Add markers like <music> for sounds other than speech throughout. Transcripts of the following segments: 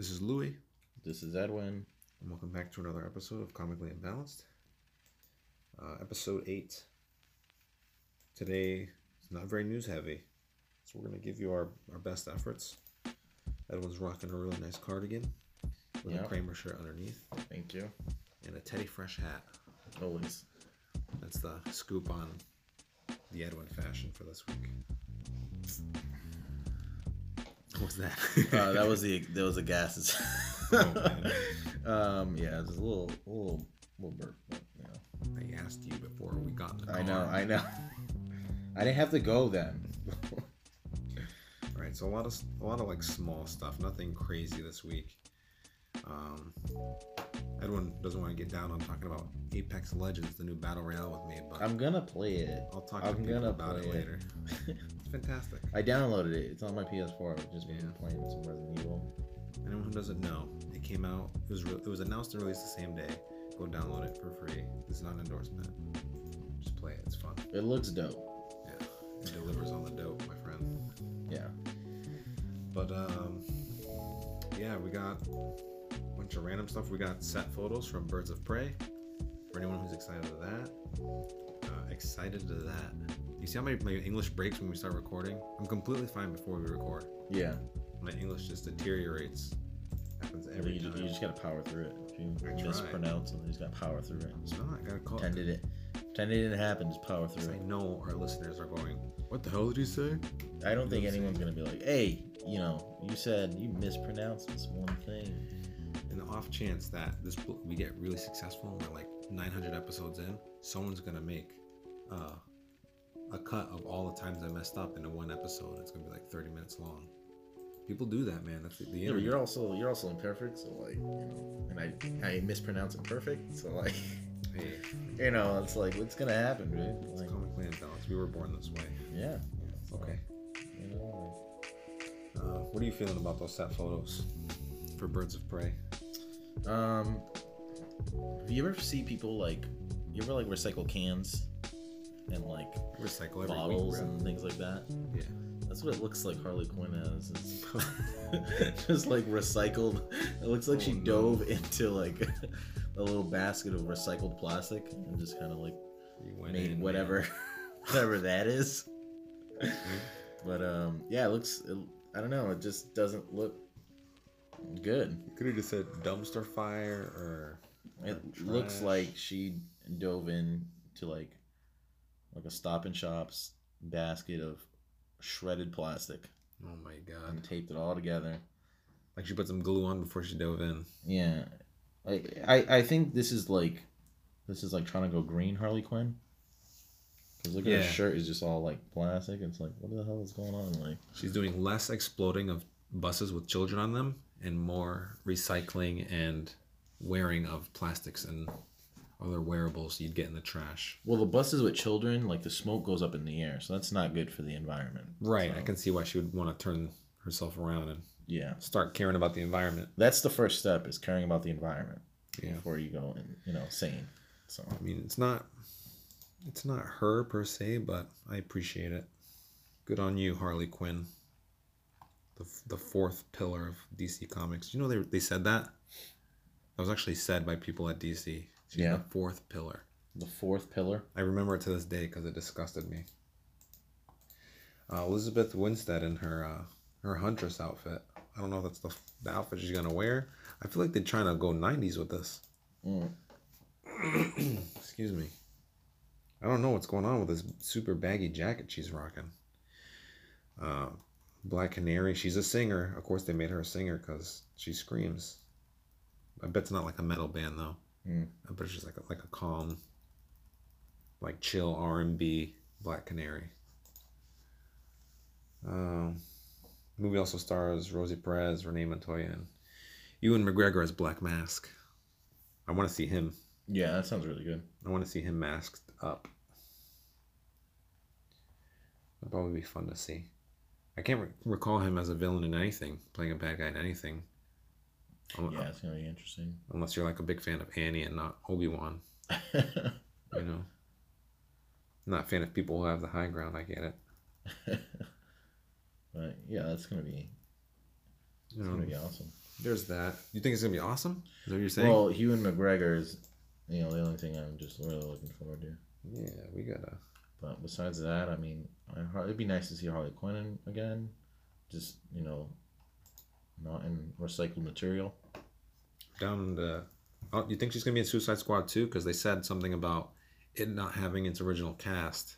This is Louis, This is Edwin. and welcome back to another episode of Comically Imbalanced. Uh, episode 8. Today is not very news heavy, so we're going to give you our, our best efforts. Edwin's rocking a really nice cardigan with Yeah. a Kramer shirt underneath Thank you. and a Teddy Fresh hat. Always. That's the scoop on the Edwin fashion for this week. What's that? Uh, that was <laughs> the that was the gases. Oh, <laughs> um, yeah, it's a little little little burp. But, you know. I asked you before we got in the car. I know, I <laughs> know. I didn't have to go then. Right, so a lot of a lot of like small stuff, nothing crazy this week. Um, Edwin doesn't want to get down on talking about Apex Legends, the new battle royale with me, but I'm gonna play it. I'll talk I'm people gonna about it play it. later. Fantastic. I downloaded it. It's on my PS4. I've just been Yeah. playing some Resident Evil. Anyone who doesn't know, it came out. It was re- it was announced and released the same day. Go download it for free. This is not an endorsement. Just play it. It's fun. It looks dope. Yeah, it delivers on the dope, my friend. Yeah. But um, yeah, we got a bunch of random stuff. We got set photos from Birds of Prey. For anyone who's excited to that, uh, excited to that. You see how my, my English breaks when we start recording? I'm completely fine before we record. Yeah. My English just deteriorates. Happens every you, time. just, you just gotta power through it. If you I try. mispronounce it, you just gotta power through it. It's not. I gotta call. Pretended it. Pretend it didn't happen. Just power through I know our listeners are going. What the hell did you say? I don't think anyone's gonna be like, "Hey, you know, you said you mispronounced this one thing." In the off chance that this book we get really successful and we're like 900 episodes in, someone's gonna make uh, a cut of all the times I messed up into one episode. It's gonna be like 30 minutes long. People do that, man. That's the, the Yeah, but you're also you're also imperfect, so like, you know, and I I mispronounce imperfect, so like, Hey, <laughs> you know, it's like what's gonna happen, dude? it's Like, comically imbalanced. We were born this way. yeah, Yeah, it's okay. you know, Uh, what are you feeling about those set photos for Birds of Prey? um, you ever see people like, you ever like recycle cans and like Recycle bottles week, and things like that? Yeah. That's what it looks like Harley Quinn has. It's <laughs> just like recycled. It looks like she Oh, no. dove into like <laughs> a little basket of recycled plastic and just kind of like made in, whatever <laughs> whatever that is. But um yeah, it looks it, I don't know, it just doesn't look good. You could have just said dumpster fire or. It or looks like she dove in to like like a stop and shops basket of shredded plastic Oh my god. and taped it all together. Like she put some glue on before she dove in. Yeah, I, I I think this is like, this is like trying to go green Harley Quinn. Cause look at Yeah. her shirt is just all like plastic. It's like what the hell is going on? Like She's doing less exploding of buses with children on them and more recycling and wearing of plastics and other wearables you'd get in the trash. well, the buses with children, like the smoke goes up in the air, so that's not good for the environment. Right. I can see why she would want to turn herself around and Yeah, start caring about the environment. that's the first step is caring about the environment Yeah. before you go and you know sane. So I mean, it's not it's not her per se, but I appreciate it. Good on you, Harley Quinn. The, the fourth pillar of DC Comics. You know they they said that? That was actually said by people at DC. She's Yeah. the fourth pillar. the fourth pillar. I remember it to this day because it disgusted me. Uh, Elizabeth Winstead in her uh, her huntress outfit. I don't know if that's the, the outfit she's gonna wear. I feel like they're trying to go '90s with this. Mm. <clears throat> Excuse me. I don't know what's going on with this super baggy jacket she's rocking. Uh, Black Canary. She's a singer. Of course, they made her a singer because she screams. I bet it's not like a metal band though. Mm. I bet it's just like a, like a calm, like chill R and B Black Canary. Um, movie also stars Rosie Perez, Renee Montoya, and Ewan McGregor as Black Mask. I want to see him. Yeah, that sounds really good. I want to see him masked up. That'd probably be fun to see. I can't re- recall him as a villain in anything, playing a bad guy in anything. Yeah, it's gonna be interesting. Unless you're like a big fan of Annie and not Obi Wan, <laughs> you know. not a fan of people who have the high ground. I get it. <laughs> but yeah, that's gonna be You it's know, gonna be um, awesome. there's that. You think it's gonna be awesome? Is that what you're saying? Well, Ewan McGregor is, you know, the only thing I'm just really looking forward to. yeah, we gotta. But besides that, I mean, it'd be nice to see Harley Quinn again. Just you know, not in recycled material. down the. Oh, you think she's gonna be in Suicide Squad too? Because they said something about it not having its original cast.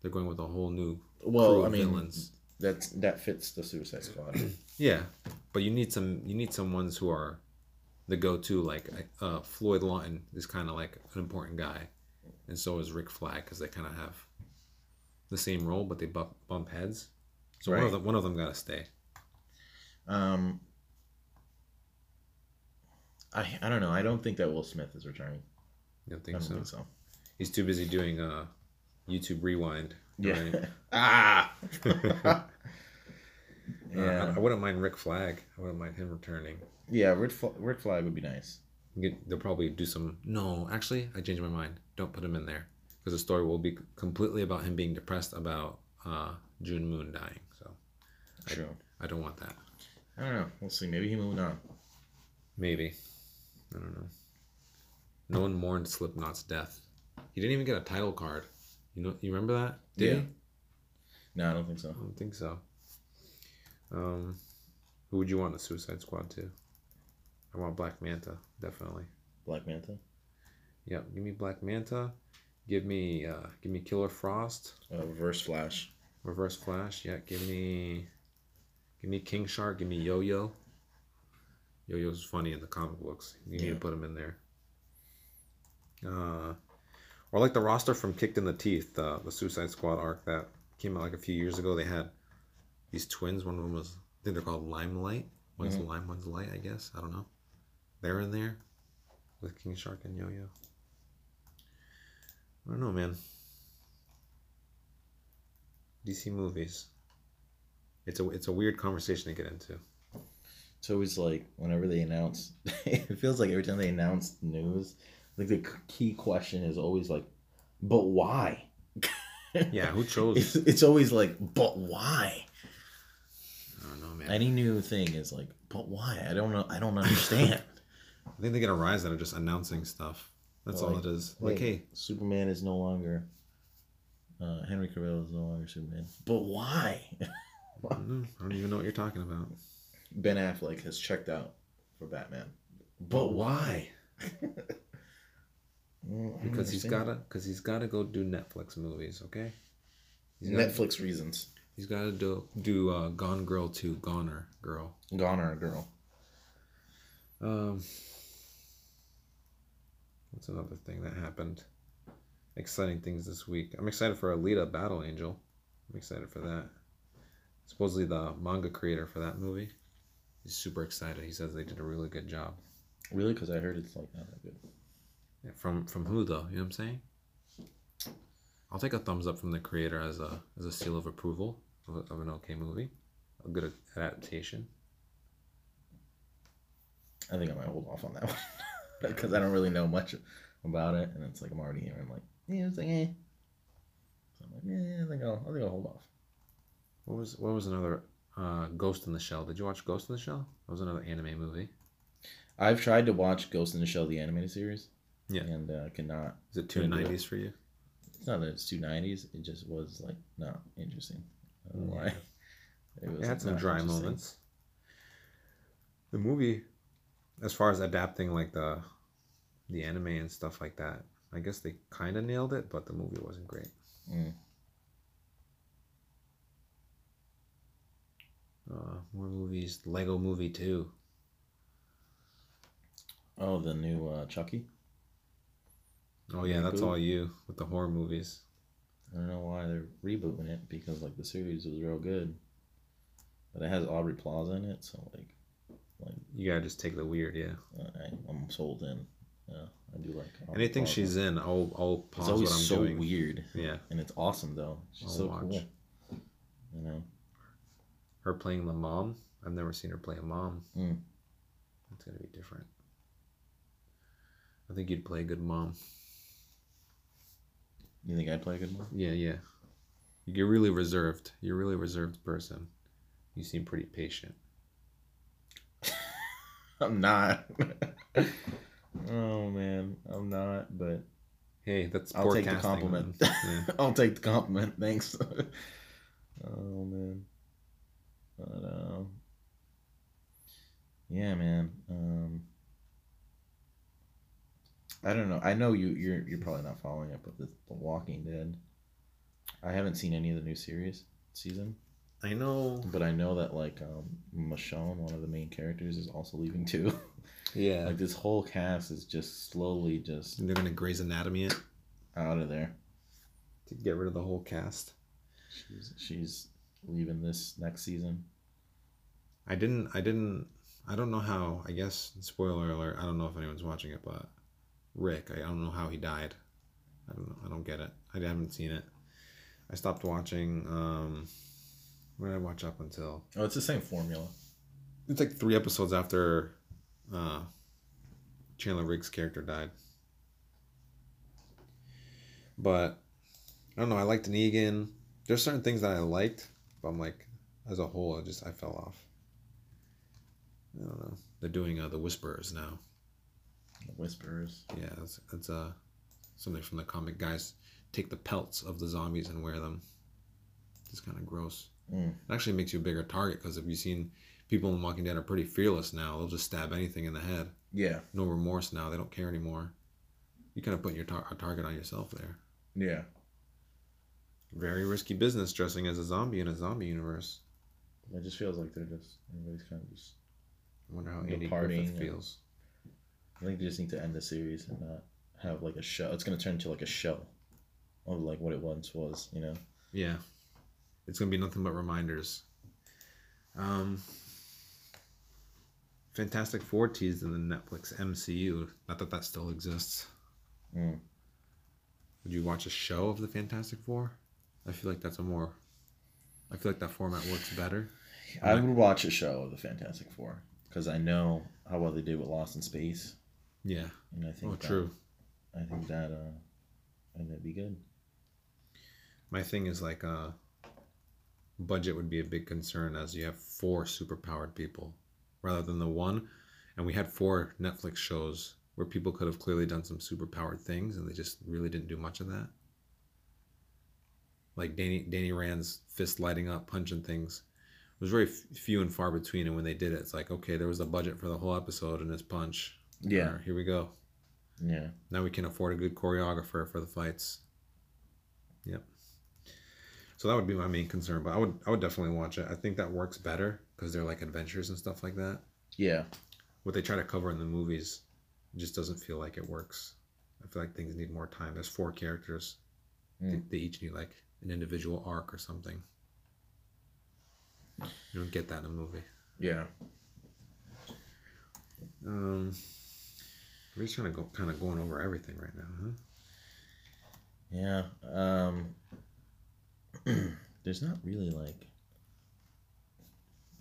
They're going with a whole new Well, of I mean, villains. that's that fits the Suicide Squad. <clears throat> Yeah, but you need some. You need some ones who are the go-to. Like uh, Floyd Lawton is kind of like an important guy, and so is Rick Flag because they kind of have the same role, but they bump, bump heads. So one of them, one of them got to stay. Um, I I don't know. I don't think that Will Smith is returning. You don't I think don't so? think so. He's too busy doing uh, YouTube Rewind. right? <laughs> ah. <laughs> Uh, yeah. I, I wouldn't mind Rick Flag. I wouldn't mind him returning. yeah. Rick, Fl- Rick Flag would be nice. Get, they'll probably do some. No, actually, I changed my mind. Don't put him in there because the story will be completely about him being depressed about uh, June Moon dying. So True. I don't want that. I don't know. We'll see. Maybe he moved on. Maybe. I don't know. No one mourned Slipknot's death. He didn't even get a title card. You know, you remember that? Did Yeah. he? No, I don't think so. I don't think so. Um, who would you want the Suicide Squad to? I want Black Manta, definitely. Black Manta. Yep, give me Black Manta. Give me uh give me Killer Frost. Uh, Reverse Flash. Reverse Flash. Yeah, give me give me King Shark, give me Yo Yo. Yo Yo's funny in the comic books. You need to put him in there. Uh or like the roster from Kicked in the Teeth, uh, the Suicide Squad arc that came out like a few years ago. They had these twins. One of them was I think they're called Limelight. One's Mhm. Lime, one's Light, I guess. I don't know. They're in there with King Shark and Yo Yo. I don't know, man. DC movies. It's a it's a weird conversation to get into. It's always like whenever they announce, <laughs> it feels like every time they announce news, like the key question is always like, but why? <laughs> Yeah, who chose? It's, it's always like, but why? I don't know, man. Any new thing is like, but why? I don't know. I don't understand. <laughs> I think they get a rise out of just announcing stuff. That's all Like- it is. Like, hey, Superman is no longer. Uh, Henry Cavill is no longer Superman. But why? I don't, know. I don't even know what you're talking about. Ben Affleck has checked out for Batman. But why? <laughs> Mm, Because he's gotta, because he's gotta go do Netflix movies. Okay. He's gotta, Netflix reasons. He's gotta do do uh, Gone Girl two, Goner Girl. Goner girl. Um, what's another thing that happened? Exciting things this week. I'm excited for Alita Battle Angel. I'm excited for that. Supposedly the manga creator for that movie. He's super excited. He says they did a really good job. Really? Because I heard it's like not that good. Yeah, from from who though? You know what I'm saying? I'll take a thumbs up from the creator as a as a seal of approval of, of an okay movie, a good adaptation. I think I might hold off on that <laughs> one because I don't really know much about it, and it's like I'm already here. I'm like, yeah, it's like, eh. So I'm like, yeah, I think I'll, I think I'll hold off. What was what was another uh, Ghost in the Shell? Did you watch Ghost in the Shell? That was another anime movie. I've tried to watch Ghost in the Shell, the animated series. Yeah. And uh, cannot. Is it two Couldn't do it. nineties for you? It's not that it's two nineties. It just was like not interesting. I don't know why. <laughs> It, was It had some dry moments. The movie, as far as adapting like the the anime and stuff like that, I guess they kind of nailed it, but the movie wasn't great. Mm. Uh, more movies. Lego Movie Two. Oh, the new uh, Chucky. Oh yeah, that's all you with the horror movies. I don't know why they're rebooting it because like the series was real good, but it has Aubrey Plaza in it, so like, like You gotta just take the weird, yeah. I, I'm sold in. Yeah, I do like Aubrey Anything Plaza. she's in, I'll I'll It's always what I'm so doing. weird, Yeah, and it's awesome though. She's I'll so watch. cool. You know, her playing the mom. I've never seen her play a mom. Mm. It's gonna be different. I think you'd play a good mom. you think I'd play a good mom? Yeah, yeah. You're really reserved. You're a really reserved person. You seem pretty patient. <laughs> I'm not. <laughs> oh man, I'm not. But Hey, that's I'll take the compliment. Yeah. <laughs> I'll take the compliment. Thanks. oh man. But um, yeah, man. Um, I don't know. I know you. You're you're probably not following up with the, the Walking Dead. I haven't seen any of the new series season, I know. but I know that like um, Michonne, one of the main characters, is also leaving too. <laughs> Yeah. like this whole cast is just slowly just They're gonna Grey's Anatomy it out of there. to get rid of the whole cast. She's she's leaving this next season. I didn't. I didn't. I don't know how. I guess spoiler alert. I don't know if anyone's watching it, but Rick. I don't know how he died. I don't know. I don't get it. I haven't seen it. I stopped watching. Um, what did I watch up until? Oh, it's the same formula. It's like three episodes after uh, Chandler Riggs' character died. But I don't know. I liked Negan. There's certain things that I liked, but I'm like, as a whole, I just I fell off. I don't know. They're doing uh, the Whisperers now. The Whisperers. Yeah, it's, it's uh something from the comic. Guys take the pelts of the zombies and wear them. It's kind of gross. Mm. It actually makes you a bigger target because if you've seen people in Walking Dead are pretty fearless now. They'll just stab anything in the head. Yeah. No remorse now. They don't care anymore. You kind of put your tar- a target on yourself there. Yeah. Very risky business dressing as a zombie in a zombie universe. It just feels like they're just everybody's kind of just. I wonder how Andy Griffith feels. I think they just need to end the series and not have like a show. It's gonna turn into like a show, of like what it once was. You know. Yeah. It's gonna be nothing but reminders. Um Fantastic Four teased in the Netflix MCU. Not that that still exists. Mm. Would you watch a show of the Fantastic Four? I feel like that's a more. I feel like that format works better. I would watch a show of the Fantastic Four because I know how well they did with Lost in Space, Yeah. and I think Oh, that, true. I think that uh, and that'd be good. My thing is like uh budget would be a big concern as you have four superpowered people rather than the one and we had four Netflix shows where people could have clearly done some superpowered things and they just really didn't do much of that. Like Danny Danny Rand's fist lighting up, punching things. It was very f- few and far between and when they did it it's like okay, there was a budget for the whole episode and his punch. Yeah. Or, here we go. Yeah. Now we can afford a good choreographer for the fights. Yep. So that would be my main concern, but I would I would definitely watch it. I think that works better because they're like adventures and stuff like that. Yeah. What they try to cover in the movies just doesn't feel like it works. I feel like things need more time. There's four characters. They, Mm. they each need like an individual arc or something. You don't get that in a movie. Yeah. Um, we're just trying to go kind of going over everything right now, huh? Yeah. Um <clears throat> there's not really like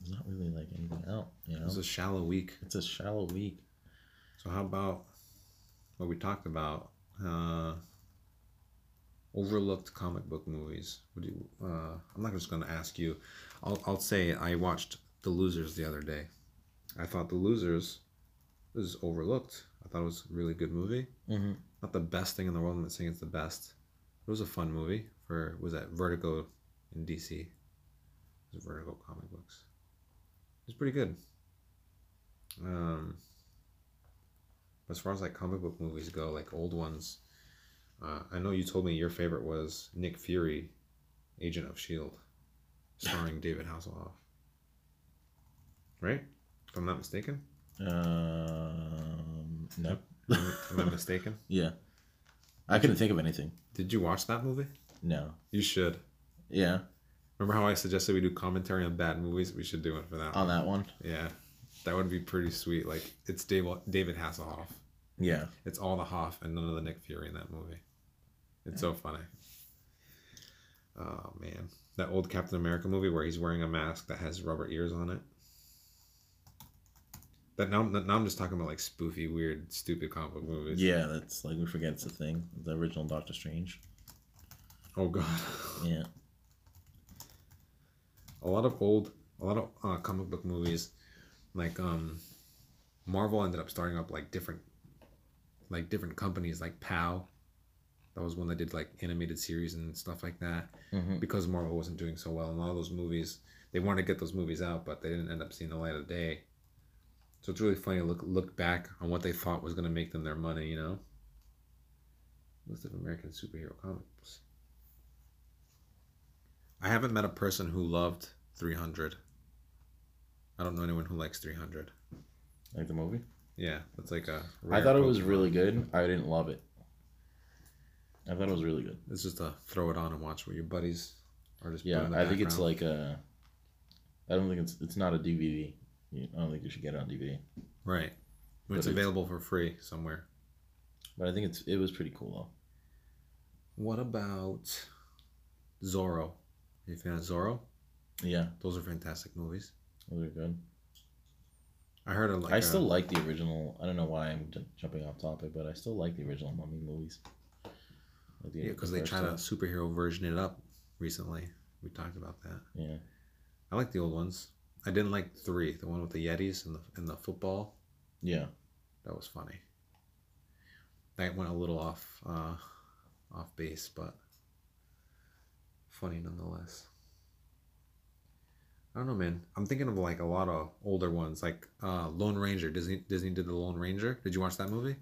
there's not really like anything out, you know. was a shallow week. It's a shallow week. So how about what we talked about? Uh, overlooked comic book movies. Would you? Uh, I'm not just going to ask you. I'll I'll say I watched The Losers the other day. I thought The Losers was overlooked. I thought it was a really good movie. Mm-hmm. Not the best thing in the world. I'm not saying it's the best. It was a fun movie for was that Vertigo in DC. It was Vertigo comic books. It was pretty good. Um, as far as like comic book movies go, like old ones, uh, I know you told me your favorite was Nick Fury, Agent of Shield, starring <laughs> David Hasselhoff. Right? If I'm not mistaken. Um no. Am I- am I mistaken? <laughs> Yeah. I couldn't think of anything. Did you watch that movie? No. You should. Yeah. Remember how I suggested we do commentary on bad movies? We should do it for that. On one. that one. Yeah, that would be pretty sweet. Like it's David David Hasselhoff. Yeah. It's all the Hoff and none of the Nick Fury in that movie. It's so funny. Oh man, that old Captain America movie where he's wearing a mask that has rubber ears on it. That now, now I'm just talking about like spoofy, weird, stupid comic book movies. Yeah, that's like we forget it's a thing. The original Doctor Strange. Oh god. Yeah. a lot of old a lot of uh, comic book movies like um Marvel ended up starting up like different, like different companies, like POW. That was when they did like animated series and stuff like that. Mhm. Because Marvel wasn't doing so well, and all those movies, they wanted to get those movies out, but they didn't end up seeing the light of day. So it's really funny to look look back on what they thought was going to make them their money. You know. List of American superhero comics. I haven't met a person who loved 300. I don't know anyone who likes 300. Like the movie. Yeah, that's like a. I thought it was really good. I didn't love it. I thought it was really good. It's just a throw it on and watch with your buddies, or just Yeah, I think it's like a. I don't think it's it's not a DVD. I don't think you should get it on DVD. right. But it's it's- available for free somewhere. But I think it's it was pretty cool though. What about Zorro? Are you a fan of Zorro? Yeah, Those are fantastic movies. those are good. I heard of like I a- still like the original. I don't know why I'm j- jumping off topic, but I still like the original Mummy movies. Yeah the because they tried to superhero version it up recently. We talked about that. Yeah, I like the old ones. I didn't like three, the one with the Yetis and the and the football. yeah. That was funny. That went a little off uh, off base, but funny nonetheless. I don't know, man. I'm thinking of like a lot of older ones, like uh, Lone Ranger. Disney Disney did the Lone Ranger. Did you watch that movie?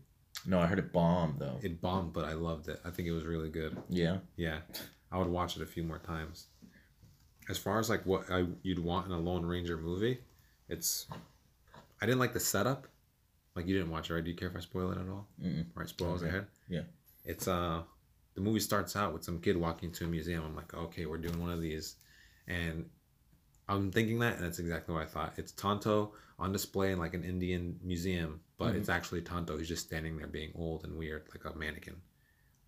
No, I heard it bombed though. It bombed, but I loved it. I think it was really good. yeah, Yeah, I would watch it a few more times. As far as like what I you'd want in a Lone Ranger movie, it's I didn't like the setup. Like you didn't watch it, right? Do you care if I spoil it at all? Mm-mm. Right, spoilers Okay. ahead. Yeah. It's uh, the movie starts out with some kid walking to a museum. I'm like, okay, we're doing one of these, and I'm thinking that, and that's exactly what I thought. It's Tonto on display in like an Indian museum, but Mhm. it's actually Tonto. He's just standing there being old and weird, like a mannequin. And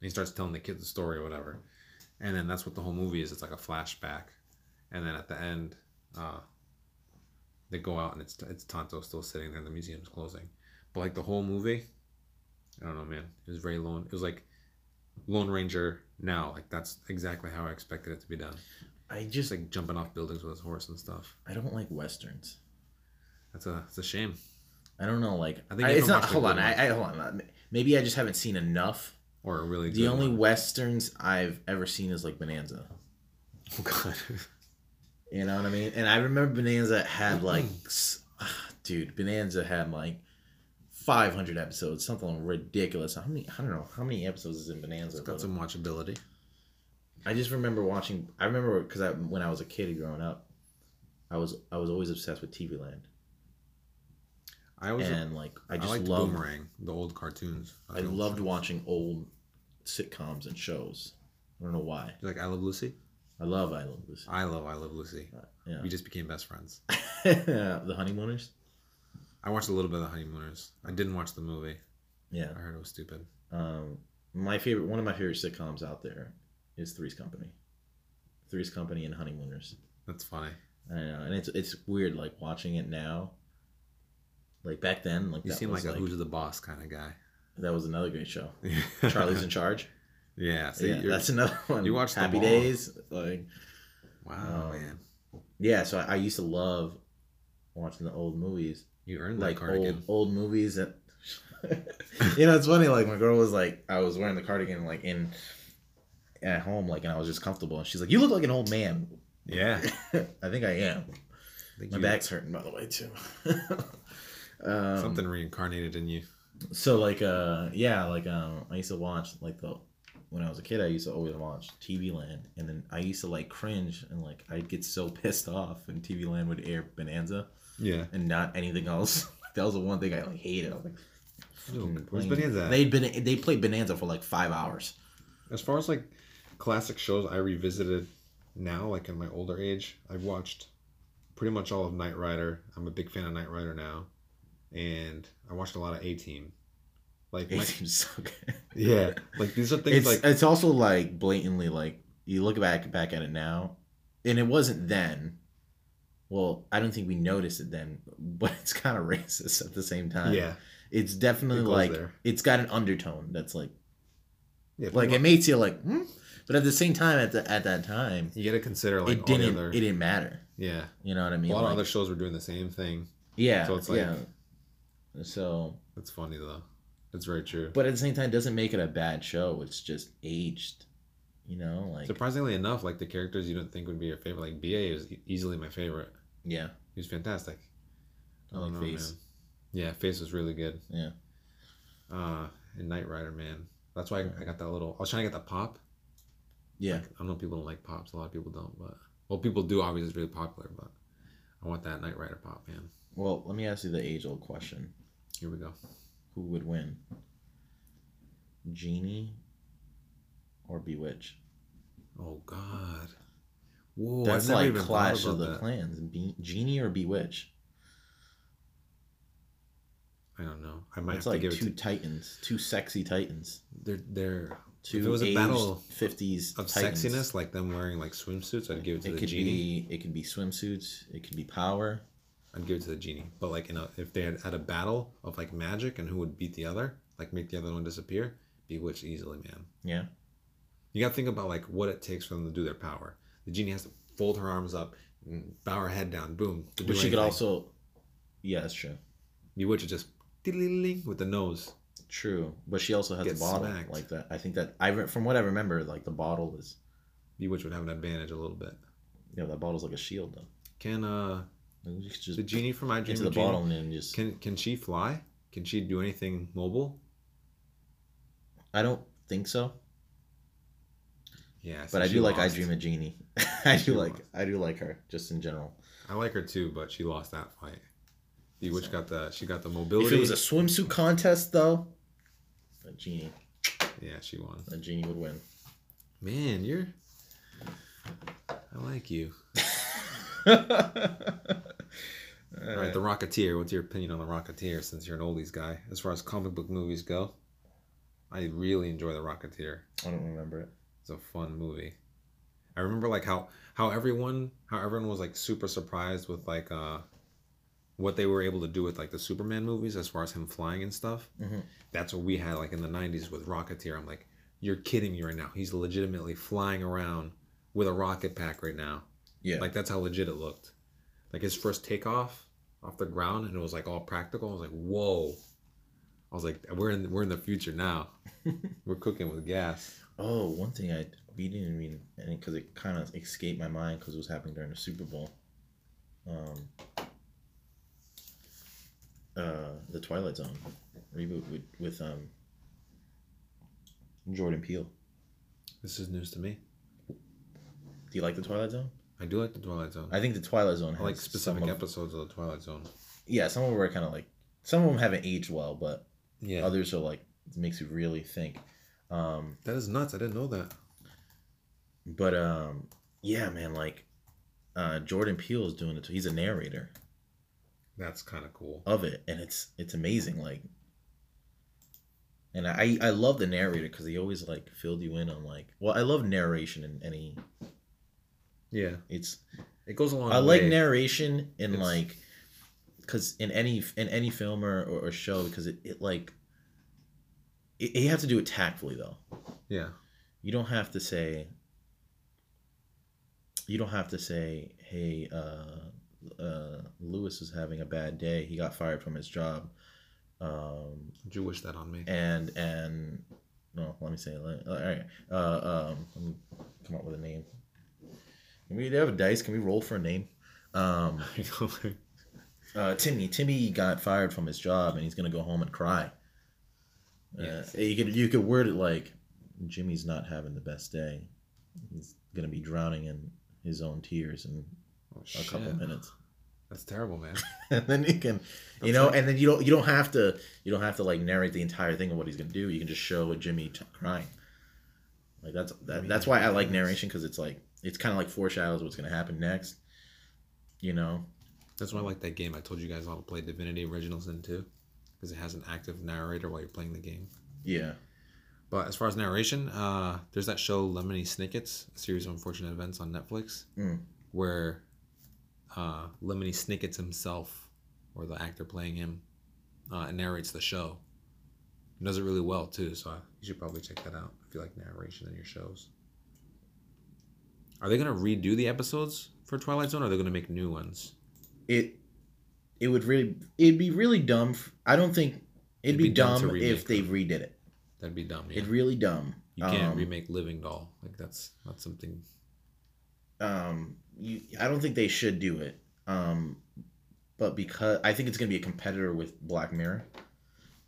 he starts telling the kids the story or whatever, and then that's what the whole movie is. It's like a flashback, and then at the end, uh, they go out and it's it's Tonto still sitting there. and The museum's closing, but like the whole movie, I don't know, man. It was very lone. It was like Lone Ranger now. Like that's exactly how I expected it to be done. I Just like jumping off buildings with his horse and stuff. I don't like westerns. That's a it's a shame. I don't know. Like I think I it's not. Hold on. I. I hold on. Maybe I just haven't seen enough. Or a really The only one. westerns I've ever seen is like Bonanza. <laughs> Oh god. You know what I mean? And I remember Bonanza had <clears throat> like, ah, dude, Bonanza had like 500 episodes, something ridiculous. How many? I don't know how many episodes is in Bonanza. it's got some watchability. I just remember watching. I remember because I when I was a kid growing up, I was I was always obsessed with TV Land, I was and like I I, just liked loved Boomerang, the old cartoons. I loved watching old sitcoms and shows. I don't know why. You like I Love Lucy? I love I Love Lucy. I love I Love Lucy. Yeah, We just became best friends. <laughs> the Honeymooners. I watched a little bit of The Honeymooners. I didn't watch the movie. Yeah. I heard it was stupid. Um, my favorite, one of my favorite sitcoms out there is Three's Company. Three's Company and Honeymooners. That's funny. I know, and it's it's weird like watching it now. Like back then, like You that seem was like a like, who's the boss kind of guy. that was another great show. <laughs> Charlie's in Charge. yeah. See, yeah, that's another <laughs> one. you watched Happy. Days. Like wow, um, man. yeah, so I, I used to love watching the old movies, You earned that like cardigan. old old movies that. <laughs> you know, it's funny. Like my girl was like, I was wearing the cardigan like in at home, like, and I was just comfortable, and she's like, "You look like an old man." Yeah. <laughs> I think I am. I think My you- back's hurting, by the way, too. <laughs> um, Something reincarnated in you. So like, uh, yeah, like, um, I used to watch like the when I was a kid. I used to always watch TV Land, and then I used to like cringe and like I'd get so <laughs> pissed off when TV Land would air Bonanza Yeah. and not anything else. that was the one thing I like hated. I was like, fucking Where's playing- Bonanza? They'd been they played Bonanza for like five hours. As far as like classic shows I revisited now, like in my older age, I've watched pretty much all of Knight Rider. I'm a big fan of Knight Rider now, and I watched a lot of A Team. Like, my, seems so good. <laughs> yeah, like these are things it's like it's also like blatantly like you look back back at it now, and it wasn't then. Well, I don't think we noticed it then, <laughs> but it's kind of racist at the same time. yeah, it's definitely It like there. it's got an undertone that's like yeah. like it makes you like, hmm? But at the same time at the at that time you got to consider like it didn't other it didn't matter. yeah. You know what I mean? a lot Like, of other shows were doing the same thing. yeah, so it's like- yeah. So, That's funny though. It's very true. but at the same time, it doesn't make it a bad show. It's just aged. You know, like Surprisingly enough, like the characters you don't think would be your favorite, like BA is easily my favorite. yeah, He was fantastic. I like Face. man. Yeah, Face was really good. Yeah. Uh, and Knight Rider, man. That's why I got that little. I was trying to get the pop. Yeah. Like, I know people don't like pops. A lot of people don't, but well, people do. Obviously, it's really popular, but I want that Knight Rider pop, man. Well, let me ask you the age-old question: Here we go. Who would win, Genie or Bewitch? Oh God. Whoa, That's like Clash of the that. Clans. Be- Genie or Bewitch? I don't know. I might It's have like to give two it to. titans, two sexy titans, They're they're two If it was a battle fifties of titans. sexiness, like them wearing like swimsuits. I'd give it to It the could genie. be it could be swimsuits. It could be power. I'd give it to the genie. But like you know, if they had had a battle of like magic and who would beat the other, like make the other one disappear, Bewitched easily, man. Yeah. You gotta think about like what it takes for them to do their power. The genie has to fold her arms up, and bow her head down, boom. To do But she could also. Yeah, that's true. Bewitched is just with the nose. True, but she also has a bottle smacked. like that. I think that I re- from what I remember, like the bottle is Bewitched would have an advantage a little bit. you know that bottle's like a shield though. Can uh Like, You could just the genie from my dream into the Genie- bottle and then just. Can can she fly? Can she do anything mobile? I don't think so, Yeah, but I do like I. Dream a Genie. <laughs> I She do like lost. I do like her just in general. I like her too, but she lost that fight. Bewitched So- got the she got the mobility. If mobility. it was a swimsuit contest though, a genie, yeah, she won. a genie would win. Man, you're. I like you. All <laughs> All right, the Rocketeer. What's your opinion on the Rocketeer? Since you're an oldies guy, as far as comic book movies go, I really enjoy the Rocketeer. I don't remember it. It's a fun movie. I remember like how how everyone how everyone was like super surprised with like uh what they were able to do with like the Superman movies as far as him flying and stuff. Mhm. That's what we had like in the '90s with Rocketeer. I'm like, you're kidding me right now. He's legitimately flying around with a rocket pack right now. Yeah, Like that's how legit it looked. Like his first takeoff off the ground and it was like all practical. I was like, whoa. I was like, we're in we're in the future now. <laughs> we're cooking with gas. Oh, one thing I we didn't even because it kind of escaped my mind because it was happening during the Super Bowl. Um, uh, the Twilight Zone reboot with with um Jordan Peele. This is news to me. Do you like the Twilight Zone? I do like the Twilight Zone. I think the Twilight Zone I like specific of, episodes of the Twilight Zone. Yeah, some of them are kind of like some of them haven't aged well, but Yeah, others are like it makes you really think. Um, that is nuts. I didn't know that. but um, yeah, man, like uh, Jordan Peele is doing it. He's a narrator. That's kind of cool. of it and it's it's amazing like and i i love the narrator because he always like filled you in on like well i love narration in any Yeah, it's it goes along. i like narration in It's- like because in any in any film or, or, or show because it, it like it, you have to do it tactfully though Yeah, you don't have to say you don't have to say hey uh uh lewis is having a bad day. He got fired from his job. Um Would you wish that on me? and and no let me say let- all right uh um let me come up with a name. Can we have a dice? Can we roll for a name? Um <laughs> uh timmy timmy got fired from his job and he's gonna go home and cry. Uh, Yes. you could you could word it like jimmy's not having the best day. He's gonna be drowning in his own tears in Oh, a couple minutes That's terrible, man. <laughs> and then you can you know like- and then you don't you don't have to you don't have to like narrate the entire thing of what he's gonna do you can just show a jimmy t- crying like that's that, that's why i like narration because it's like it's kind of like foreshadows what's gonna happen next you know That's why I like that game. I told you guys all to play Divinity Original Sin 2 because it has an active narrator while you're playing the game. yeah But as far as narration, uh, there's that show Lemony Snicket's, a series of unfortunate events on Netflix, Mm. where uh, Lemony Snicket's himself, or the actor playing him, uh, narrates the show. He does it really well too, so you should probably check that out if you like narration in your shows. Are they gonna redo the episodes for Twilight Zone, or are they gonna make new ones? it it would really it'd be really dumb. f- I don't think it'd, It'd be, be dumb dumb if they redid it. That'd be dumb. Yeah. It'd really dumb. you can't um, remake Living Doll. Like that's not something. um you I don't think they should do it. Um but because I think it's gonna be a competitor with Black Mirror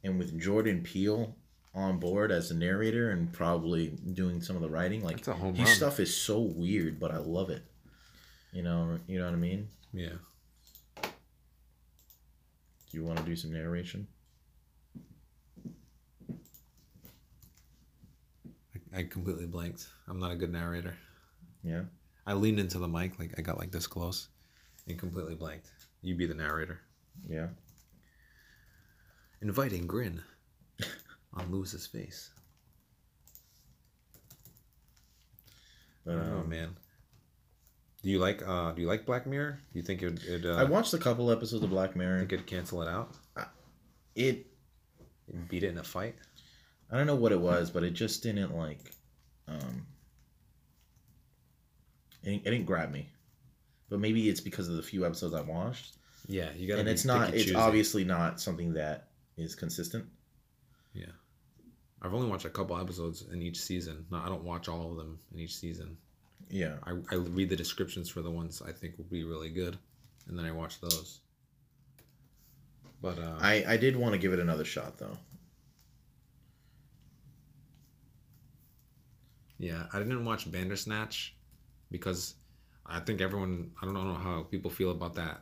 and with Jordan Peele on board as the narrator and probably doing some of the writing, like a his run. stuff is so weird, but I love it. You know, you know what I mean? Yeah. Do you want to do some narration? I, I completely blanked. I'm not a good narrator. Yeah. I leaned into the mic like I got like this close, and completely blanked. You be the narrator. Yeah. Inviting grin <laughs> on Lewis's face. I don't know, um, man. Do you like uh do you like Black Mirror? Do you think it it uh, I watched a couple episodes of Black Mirror. think it'd cancel it out? It Beat it in a fight? I don't know what it was, but it just didn't like um it, didn't- it didn't grab me. But maybe it's because of the few episodes I watched. Yeah, you gotta And it's not it's obviously not something that is consistent. Yeah. I've only watched a couple episodes in each season. No, I don't watch all of them in each season. Yeah. I, I read the descriptions for the ones I think will be really good, and then I watch those. But uh, I, I did want to give it another shot though. yeah, I didn't watch Bandersnatch because I think everyone I don't know how people feel about that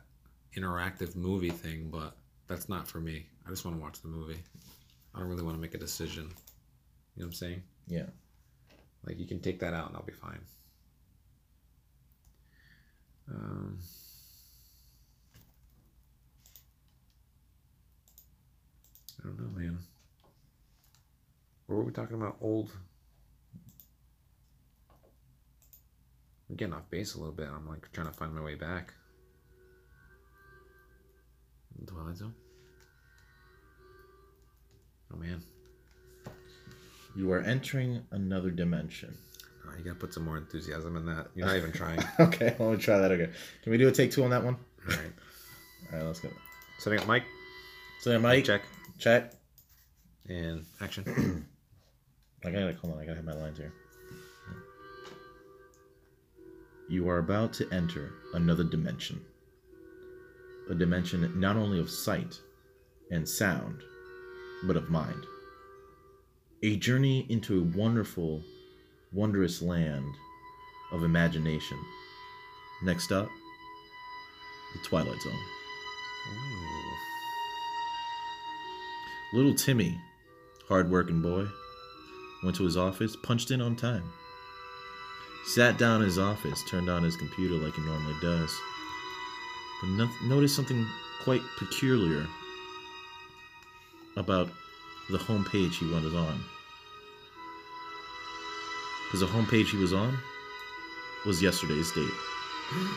interactive movie thing, but that's not for me. I just want to watch the movie. I don't really want to make a decision. You know what I'm saying? Yeah. Like you can take that out and I'll be fine. Um, I don't know, man. What were we talking about? Old. I'm getting off base a little bit. I'm like trying to find my way back. Twilight Zone. Oh man, You are entering another dimension. Right, you gotta put some more enthusiasm in that. You're not even trying. <laughs> okay, let me try that again. Can we do a take two on that one? All right, <laughs> All right, let's go. setting up mic. So then, Mike, check check. and action. <clears throat> I gotta hold on. I gotta have my lines here. You are about to enter another dimension. A dimension not only of sight and sound, but of mind. A journey into a wonderful, wondrous land of imagination. Next up, the Twilight Zone. Ooh. Little Timmy, hard-working boy, went to his office, punched in on time. Sat down in his office, turned on his computer like he normally does, but no- noticed something quite peculiar about the homepage he was on. Because the homepage he was on was yesterday's date. <gasps>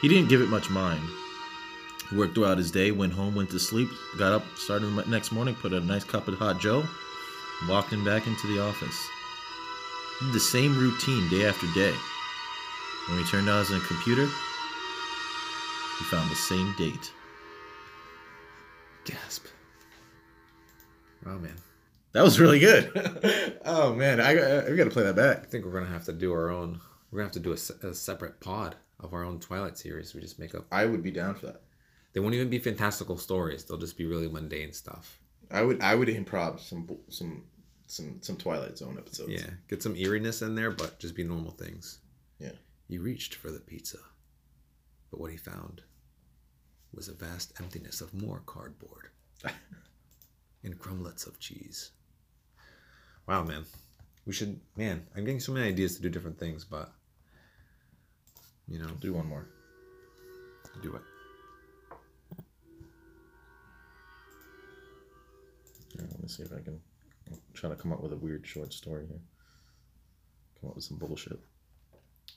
He didn't give it much mind. He worked throughout his day, went home, went to sleep, got up, started the next morning, put a nice cup of hot Joe, walked him back into the office. Did the same routine day after day. When we turned on his computer, he found the same date. Gasp. Wow, man. That was really good. <laughs> oh man, I, I, I got to play that back. I think we're gonna have to do our own. We're gonna have to do a, a separate pod of our own Twilight series. We just make up. I would be down for that. They won't even be fantastical stories. They'll just be really mundane stuff. I would I would improv some some some some Twilight Zone episodes. Yeah, get some eeriness in there, but just be normal things. Yeah. He reached for the pizza, but what he found was a vast emptiness of more cardboard <laughs> and crumblets of cheese. Wow, man. We should, man, I'm getting so many ideas to do different things, but, you know, Do one more. do it. Let me see if I can trying to come up with a weird short story here. Come up with some bullshit.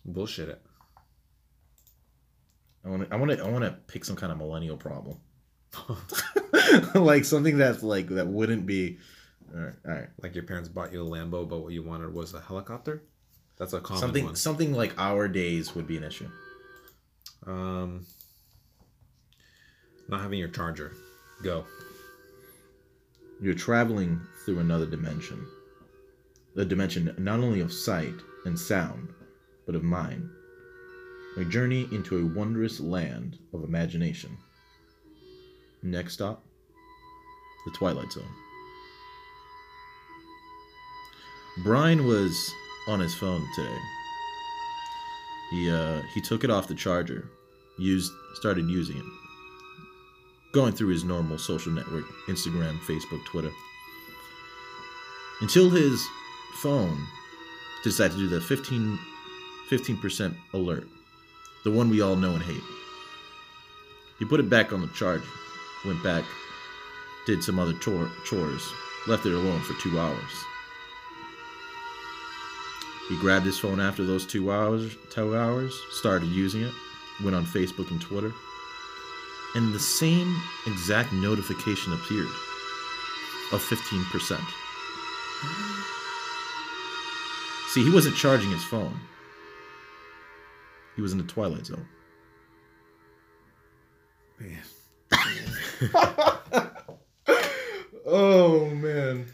Bullshit it. I want to I want to I want to pick some kind of millennial problem. <laughs> <laughs> like something that's like that wouldn't be all right, all right. like your parents bought you a Lambo, but what you wanted was a helicopter? That's a common Something one. something like our days would be an issue. Um, Not having your charger. Go. You're traveling through another dimension. A dimension not only of sight and sound, but of mind. A journey into a wondrous land of imagination. Next stop, the Twilight Zone. Brian was on his phone today. He uh, he took it off the charger, used started using it, going through his normal social network, Instagram, Facebook, Twitter, until his phone decided to do the 15 15% alert, the one we all know and hate. He put it back on the charge, went back, did some other chore, chores, left it alone for two hours. He grabbed his phone after those two hours, two hours, started using it, went on Facebook and Twitter, and the same exact notification appeared of 15%. See, he wasn't charging his phone. He was in the Twilight Zone. Man. <laughs> oh, man.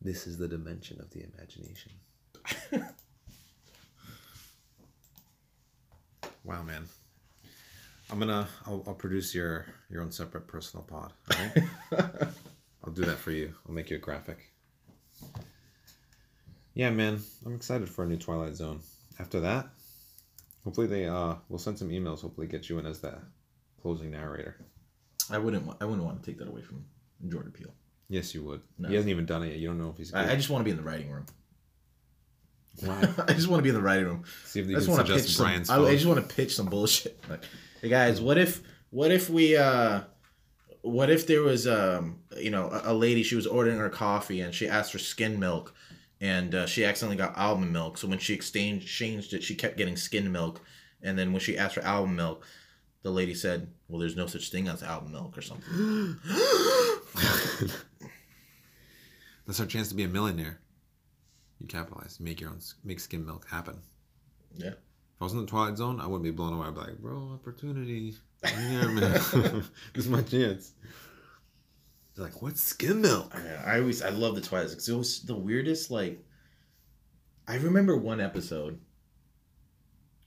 This is the dimension of the imagination. <laughs> wow, man. I'm gonna. I'll, I'll produce your your own separate personal pod. right? <laughs> I'll do that for you. I'll make you a graphic. Yeah, man. I'm excited for a new Twilight Zone. After that, hopefully they uh will send some emails. Hopefully get you in as the closing narrator. I wouldn't. wa- I wouldn't want to take that away from Jordan Peele. Yes, you would. No. He hasn't even done it yet. You don't know if he's. I, I just want to be in the writing room. Why? <laughs> I just want to be in the writing room. See if I you just can want to pitch suggest some. Brian's I. I just want to pitch some bullshit. Like, hey guys, what if what if we uh, what if there was um, you know, a, a lady she was ordering her coffee and she asked for skin milk, and uh, she accidentally got almond milk. So when she exchanged changed it, she kept getting skin milk, and then when she asked for almond milk, the lady said, "Well, there's no such thing as almond milk or something." <gasps> That's our chance to be a millionaire. You capitalize, make your own, make skim milk happen. Yeah. If I was in the Twilight Zone, I wouldn't be blown away. I'd be like, bro, opportunity. Yeah, man. <laughs> <laughs> this is my chance. They're like, what's skim milk? I, I always I love the Twilight because it was the weirdest. Like, I remember one episode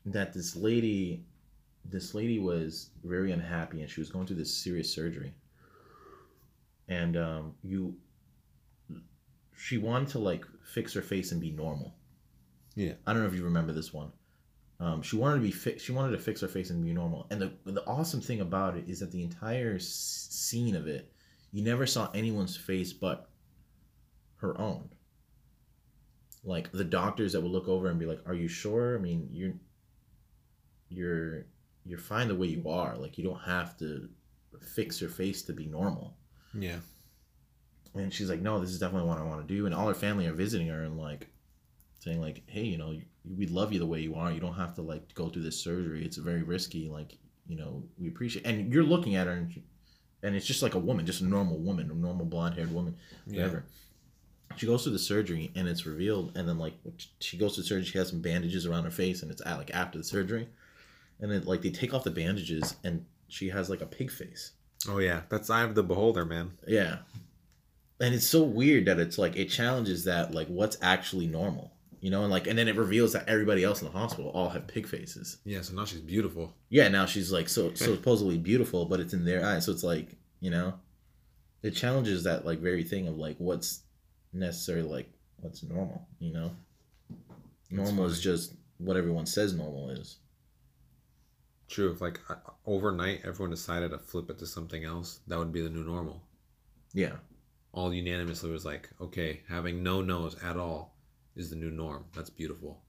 that this lady, this lady was very unhappy and she was going through this serious surgery, and um, you, she wanted to like fix her face and be normal. Yeah. I don't know if you remember this one. Um, she wanted to be fi- she wanted to fix her face and be normal. And the the awesome thing about it is that the entire s- scene of it, you never saw anyone's face but her own. Like the doctors that would look over and be like, "Are you sure? I mean, you're you're you're fine the way you are. Like you don't have to fix your face to be normal." Yeah. And she's like, no, this is definitely what I want to do. And all her family are visiting her and like saying like, hey, you know, we love you the way you are. You don't have to like go through this surgery. It's very risky. Like, you know, we appreciate. And you're looking at her and, she, and it's just like a woman, just a normal woman, a normal blonde haired woman, Yeah. whatever. She goes through the surgery and it's revealed, and then like she goes to the surgery, she has some bandages around her face, and it's at, like after the surgery, and then like they take off the bandages, and she has like a pig face. Oh, yeah. That's Eye of the Beholder, man. Yeah. And it's so weird that it's like it challenges that like what's actually normal. You know, and like and then it reveals that everybody else in the hospital all have pig faces. Yeah, so now she's beautiful. Yeah, now she's like so <laughs> so supposedly beautiful, but it's in their eyes. So it's like, you know, it challenges that like very thing of like what's necessary like what's normal, you know? Normal is just what everyone says normal is. True. If like overnight everyone decided to flip it to something else, that would be the new normal. Yeah. All unanimously was like, okay, having no nose at all is the new norm. That's beautiful.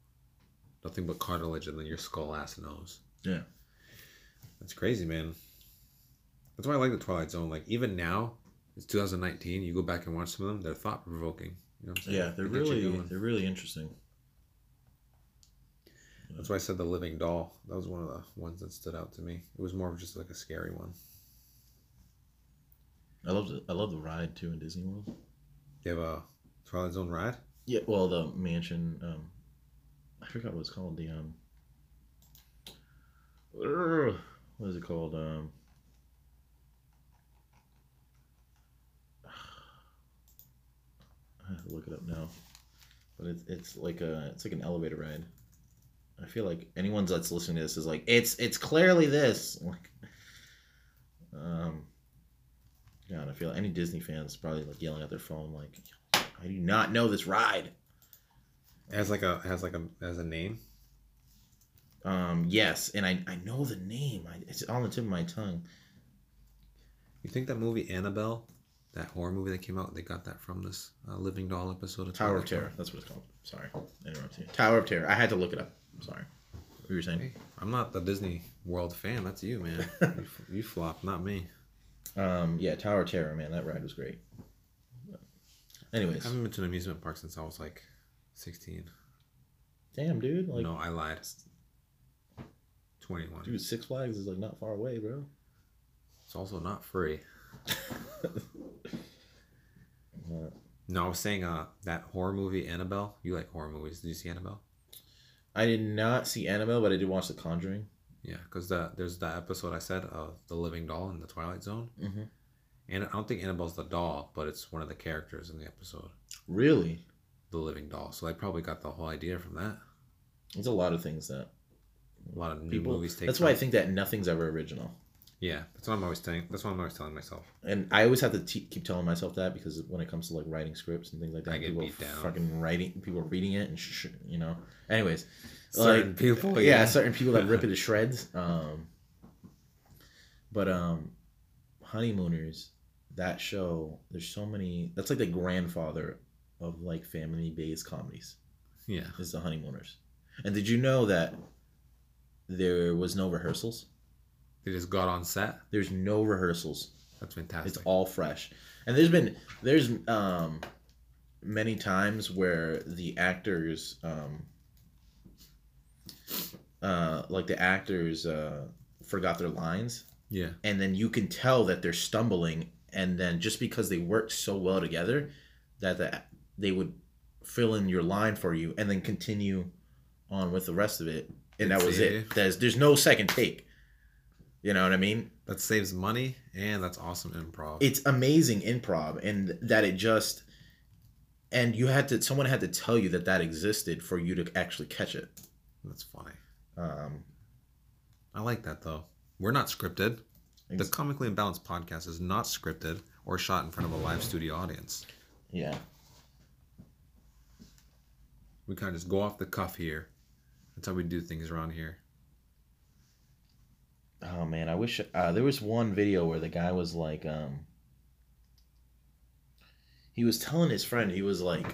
Nothing but cartilage and then your skull ass nose. Yeah. That's crazy, man. That's why I like the Twilight Zone. Like even now, it's 2019. You go back and watch some of them; they're thought provoking. You know what I'm saying? Yeah, they're They really they're really interesting. That's why I said the Living Doll. That was one of the ones that stood out to me. It was more of just like a scary one. I love the I love the ride too in Disney World. You have a Twilight Zone ride? Yeah, well, the mansion. Um, I forgot what it's called. The um, what is it called? Um, <sighs> I have to look it up now, but it's it's like a it's like an elevator ride. I feel like anyone that's listening to this is like it's it's clearly this. <laughs> Like, um, God, I feel any Disney fans probably like yelling at their phone like, I do not know this ride. It has like a has like a has a name. Um, yes, and I I know the name. I, it's on the tip of my tongue. You think that movie Annabelle, that horror movie that came out, they got that from this uh, Living Doll episode of Tower of Twilight Terror. That's what it's called. Sorry, I interrupted you. Tower of Terror. I had to look it up. I'm Sorry. What were you saying? Hey, I'm not the Disney World fan. That's you, man. <laughs> you, you flop, not me. Um, yeah, Tower of Terror. Man, that ride was great. Anyways, I haven't been to an amusement park since I was like 16. damn, dude. Like, no, I lied. 21. dude, Six Flags is like not far away, bro. It's also not free. <laughs> No, I was saying uh that horror movie Annabelle. You like horror movies? Did you see Annabelle? I did not see Annabelle, but I did watch The Conjuring. Yeah, because the, there's that episode I said of the living doll in the Twilight Zone. Mm-hmm. And I don't think Annabelle's the doll, but it's one of the characters in the episode, Really? the living doll. So they probably got the whole idea from that. There's a lot of things that A lot of new people. movies take. That's why I think that nothing's ever original. Yeah, that's what I'm always saying. That's what I'm always telling myself. and I always have to te- keep telling myself that because when it comes to like writing scripts and things like that, I get people beat down. fucking writing, people reading it and sh- you know. Anyways, Certain like, people, yeah, yeah. certain people that rip <laughs> it to shreds. Um, but um, honeymooners, that show, there's so many. That's like the grandfather of like family-based comedies. Yeah, Is the honeymooners, and did you know that there was no rehearsals? they just got on set. There's no rehearsals. That's fantastic. It's all fresh. And there's been there's um many times where the actors um uh like the actors uh forgot their lines yeah, and then you can tell that they're stumbling and then just because they worked so well together that the, they would fill in your line for you and then continue on with the rest of it and that was it there's there's no second take you know what i mean that saves money and that's awesome improv. it's amazing improv and that it just and you had to someone had to tell you that that existed for you to actually catch it that's funny. um I like that though. We're not scripted. The Comically Imbalanced podcast is not scripted or shot in front of a live studio audience. yeah We kind of just go off the cuff here. That's how we do things around here. oh man i wish uh there was one video where the guy was like um he was telling his friend he was like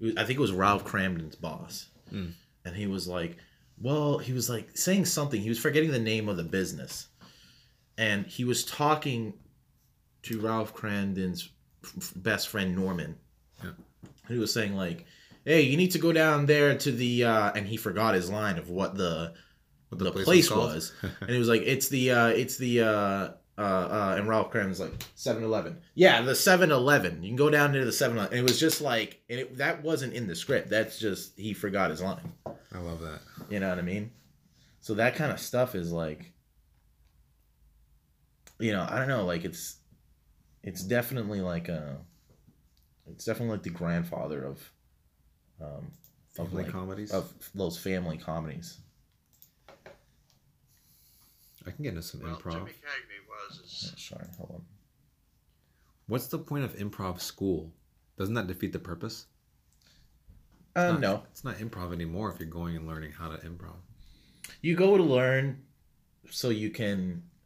was, i think it was ralph kramden's boss Mm. and he was like well he was like saying something he was forgetting the name of the business and he was talking to ralph f- best friend norton Yeah. he was saying like hey you need to go down there to the uh and he forgot his line of what the What the, place place, was was, and it was like it's the uh it's the uh uh, uh and Ralph Cram's like 7-Eleven. Yeah, the 7-Eleven. You can go down to the 7-Eleven. And it was just like and it, that wasn't in the script. That's just he forgot his line. I love that. You know what I mean? So that kind of stuff is like you know, I don't know, like it's it's definitely like a it's definitely like the grandfather of um of Family like, comedies. of those family comedies. I can get into some Well, improv. Jimmy Cagney was is Sorry, hold on. What's the point of improv school? Doesn't that defeat the purpose? Uh, Not- no. It's not improv anymore if you're going and learning how to improv. You go to learn so you can It's a paradox.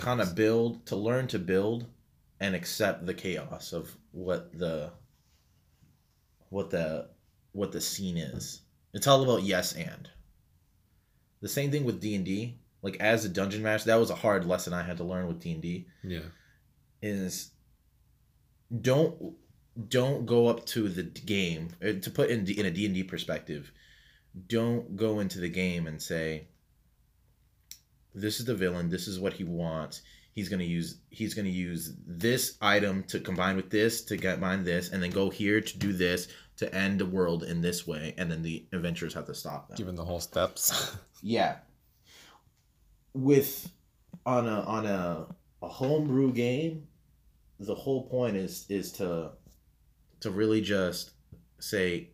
Kind of build, to learn to build and accept the chaos of what the what the what the scene is. It's all about yes and. The same thing with D&D. Like as a dungeon master, that was a hard lesson I had to learn with D&D Yeah. is don't don't go up to the game uh, to put in in a D&D perspective don't go into the game and say this is the villain this is what he wants he's going to use he's going to use this item to combine with this to get mine this and then go here to do this to end the world in this way and then the adventurers have to stop them Given the whole steps. <laughs> yeah. with on a on a a homebrew game, the whole point is is to to really just say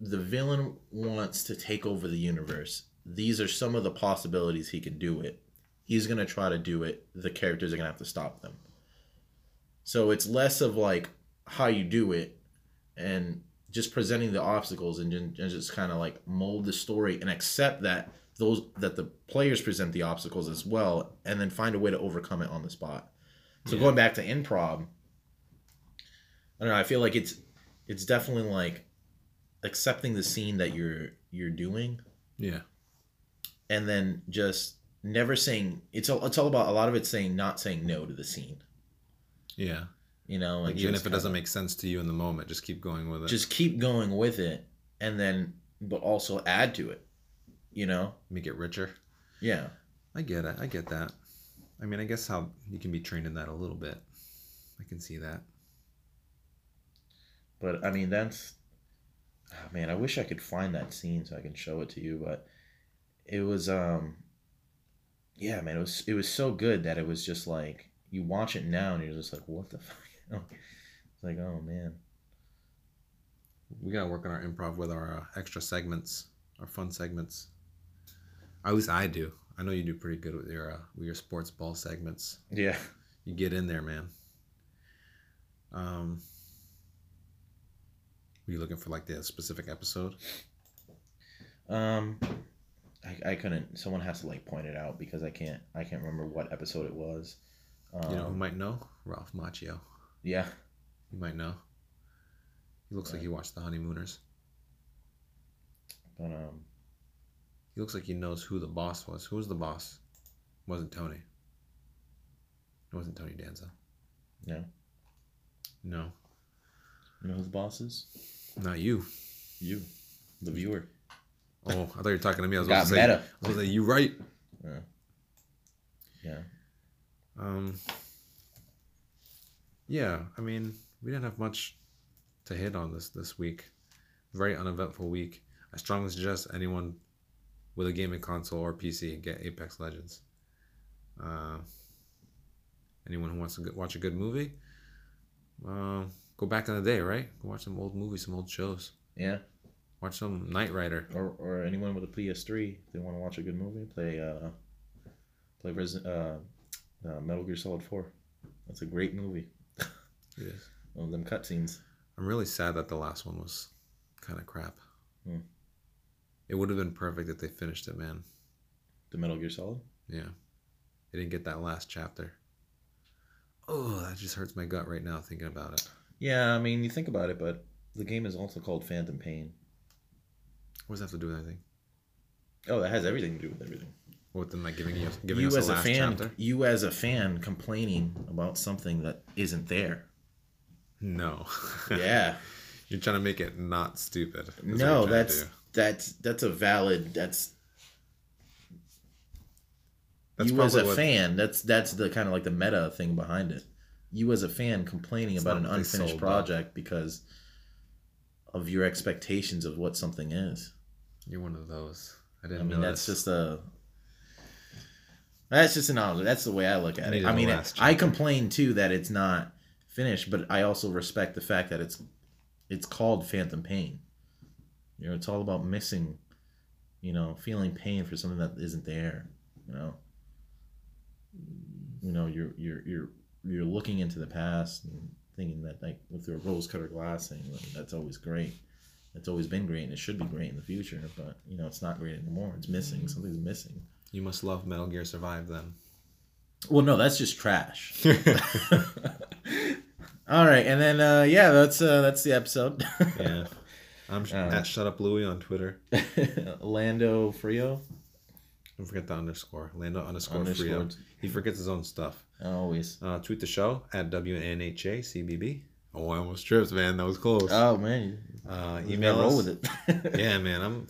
the villain wants to take over the universe. These are some of the possibilities he can do it. He's gonna try to do it. The characters are gonna have to stop them. So it's less of like how you do it and just presenting the obstacles and, and just kind of like mold the story and accept that those that the players present the obstacles as well and then find a way to overcome it on the spot. So Yeah. going back to improv, I don't know, I feel like it's it's definitely like accepting the scene that you're you're doing Yeah. And then just never saying it's all it's all about a lot of it saying not saying no to the scene. Yeah. You know, Like and even if it doesn't kinda- make sense to you in the moment, just keep going with it. just keep going with it and then but also add to it. You know? make it richer. Yeah. I get it. I get that. I mean, I guess how you can be trained in that a little bit. I can see that. But I mean, that's oh, man. I wish I could find that scene so I can show it to you. But it was, um, yeah, man. It was it was so good that it was just like you watch it now and you're just like, what the <laughs> fuck? <laughs> it's like, oh man. We gotta work on our improv with our uh, extra segments, our fun segments. At least I do. I know you do pretty good with your uh, with your sports ball segments. Yeah. You get in there, man. Um, were you looking for like the specific episode? Um, I, I couldn't. Someone has to like point it out because I can't. I can't remember what episode it was. Um, You know who might know? Ralph Macchio. Yeah. You might know. He looks like he watched The Honeymooners. But um, He looks like he knows who the boss was. Who was the boss? It wasn't Tony. It wasn't Tony Danza. no. No, You know who the boss is? not you. You, the viewer. Oh, I thought you were talking to me. I was Got about to say, meta. I was say, you right. Yeah. Yeah. Um, yeah, I mean, we didn't have much to hit on this this week. Very uneventful week. I strongly suggest anyone with a gaming console or PC get Apex Legends. Uh, anyone who wants to watch a good movie, uh, go back in the day, right? Go watch some old movies, some old shows. Yeah. Watch some Knight Rider. Or, or anyone with a PS3, if they want to watch a good movie, play uh, play Resi- uh, uh, Metal Gear Solid Four. That's a great movie. It is. <laughs> One of them cutscenes. I'm really sad that the last one was kind of crap. Hmm. It would have been perfect if they finished it, man. The Metal Gear Solid. Yeah. They didn't get that last chapter. Oh, that just hurts my gut right now thinking about it. Yeah, I mean, you think about it, but the game is also called Phantom Pain. What does that have to do with anything? Oh, that has everything to do with everything. What them like giving you giving you us as a last fan, chapter? you as a fan complaining about something that isn't there. No. <laughs> Yeah. You're trying to make it not stupid. no, that's that's that's a valid. That's That's you as a what- fan. That's that's the kind of like the meta thing behind it. You as a fan complaining about an unfinished project because of your expectations of what something is. You're one of those. I didn't I mean, know that's just a. That's just an knowledge. That's the way I look at it. I mean, last I complain too that it's not finished, but I also respect the fact that it's it's called Phantom Pain. You know, it's all about missing, you know, feeling pain for something that isn't there. You know, you know, you're you're you're you're looking into the past and thinking that like with your rose-colored glass thing, like, that's always great. It's always been great, and it should be great in the future. But you know, it's not great anymore. It's missing. Something's missing. You must love Metal Gear Survive then. Well, no, that's just trash. <laughs> <laughs> All right, and then uh, yeah, that's uh, that's the episode. yeah. <laughs> I'm sh- Uh, at Shut Up Louie on Twitter. Lando Frio, Don't forget the underscore. Lando underscore Underscore. Frio. He forgets his own stuff. always. Uh, tweet the show at WNHACBB. Oh, I almost tripped, man. That was close. Oh man, uh, email roll us. with it. <laughs> yeah, man. I'm.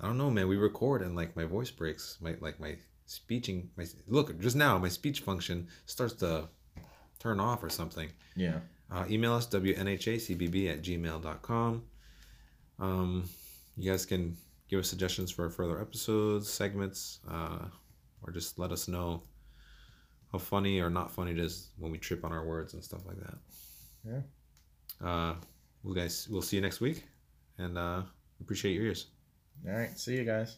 I don't know, man. We record and like my voice breaks. My like my speeching. My look just now. My speech function starts to turn off or something. yeah. Uh, email us WNHACBB at gmail.com. Um, you guys can give us suggestions for further episodes, segments. Uh, or just let us know how funny or not funny it is when we trip on our words and stuff like that. Yeah. Uh, we'll guys, we'll see you next week, and uh, appreciate your ears. All right. See you guys.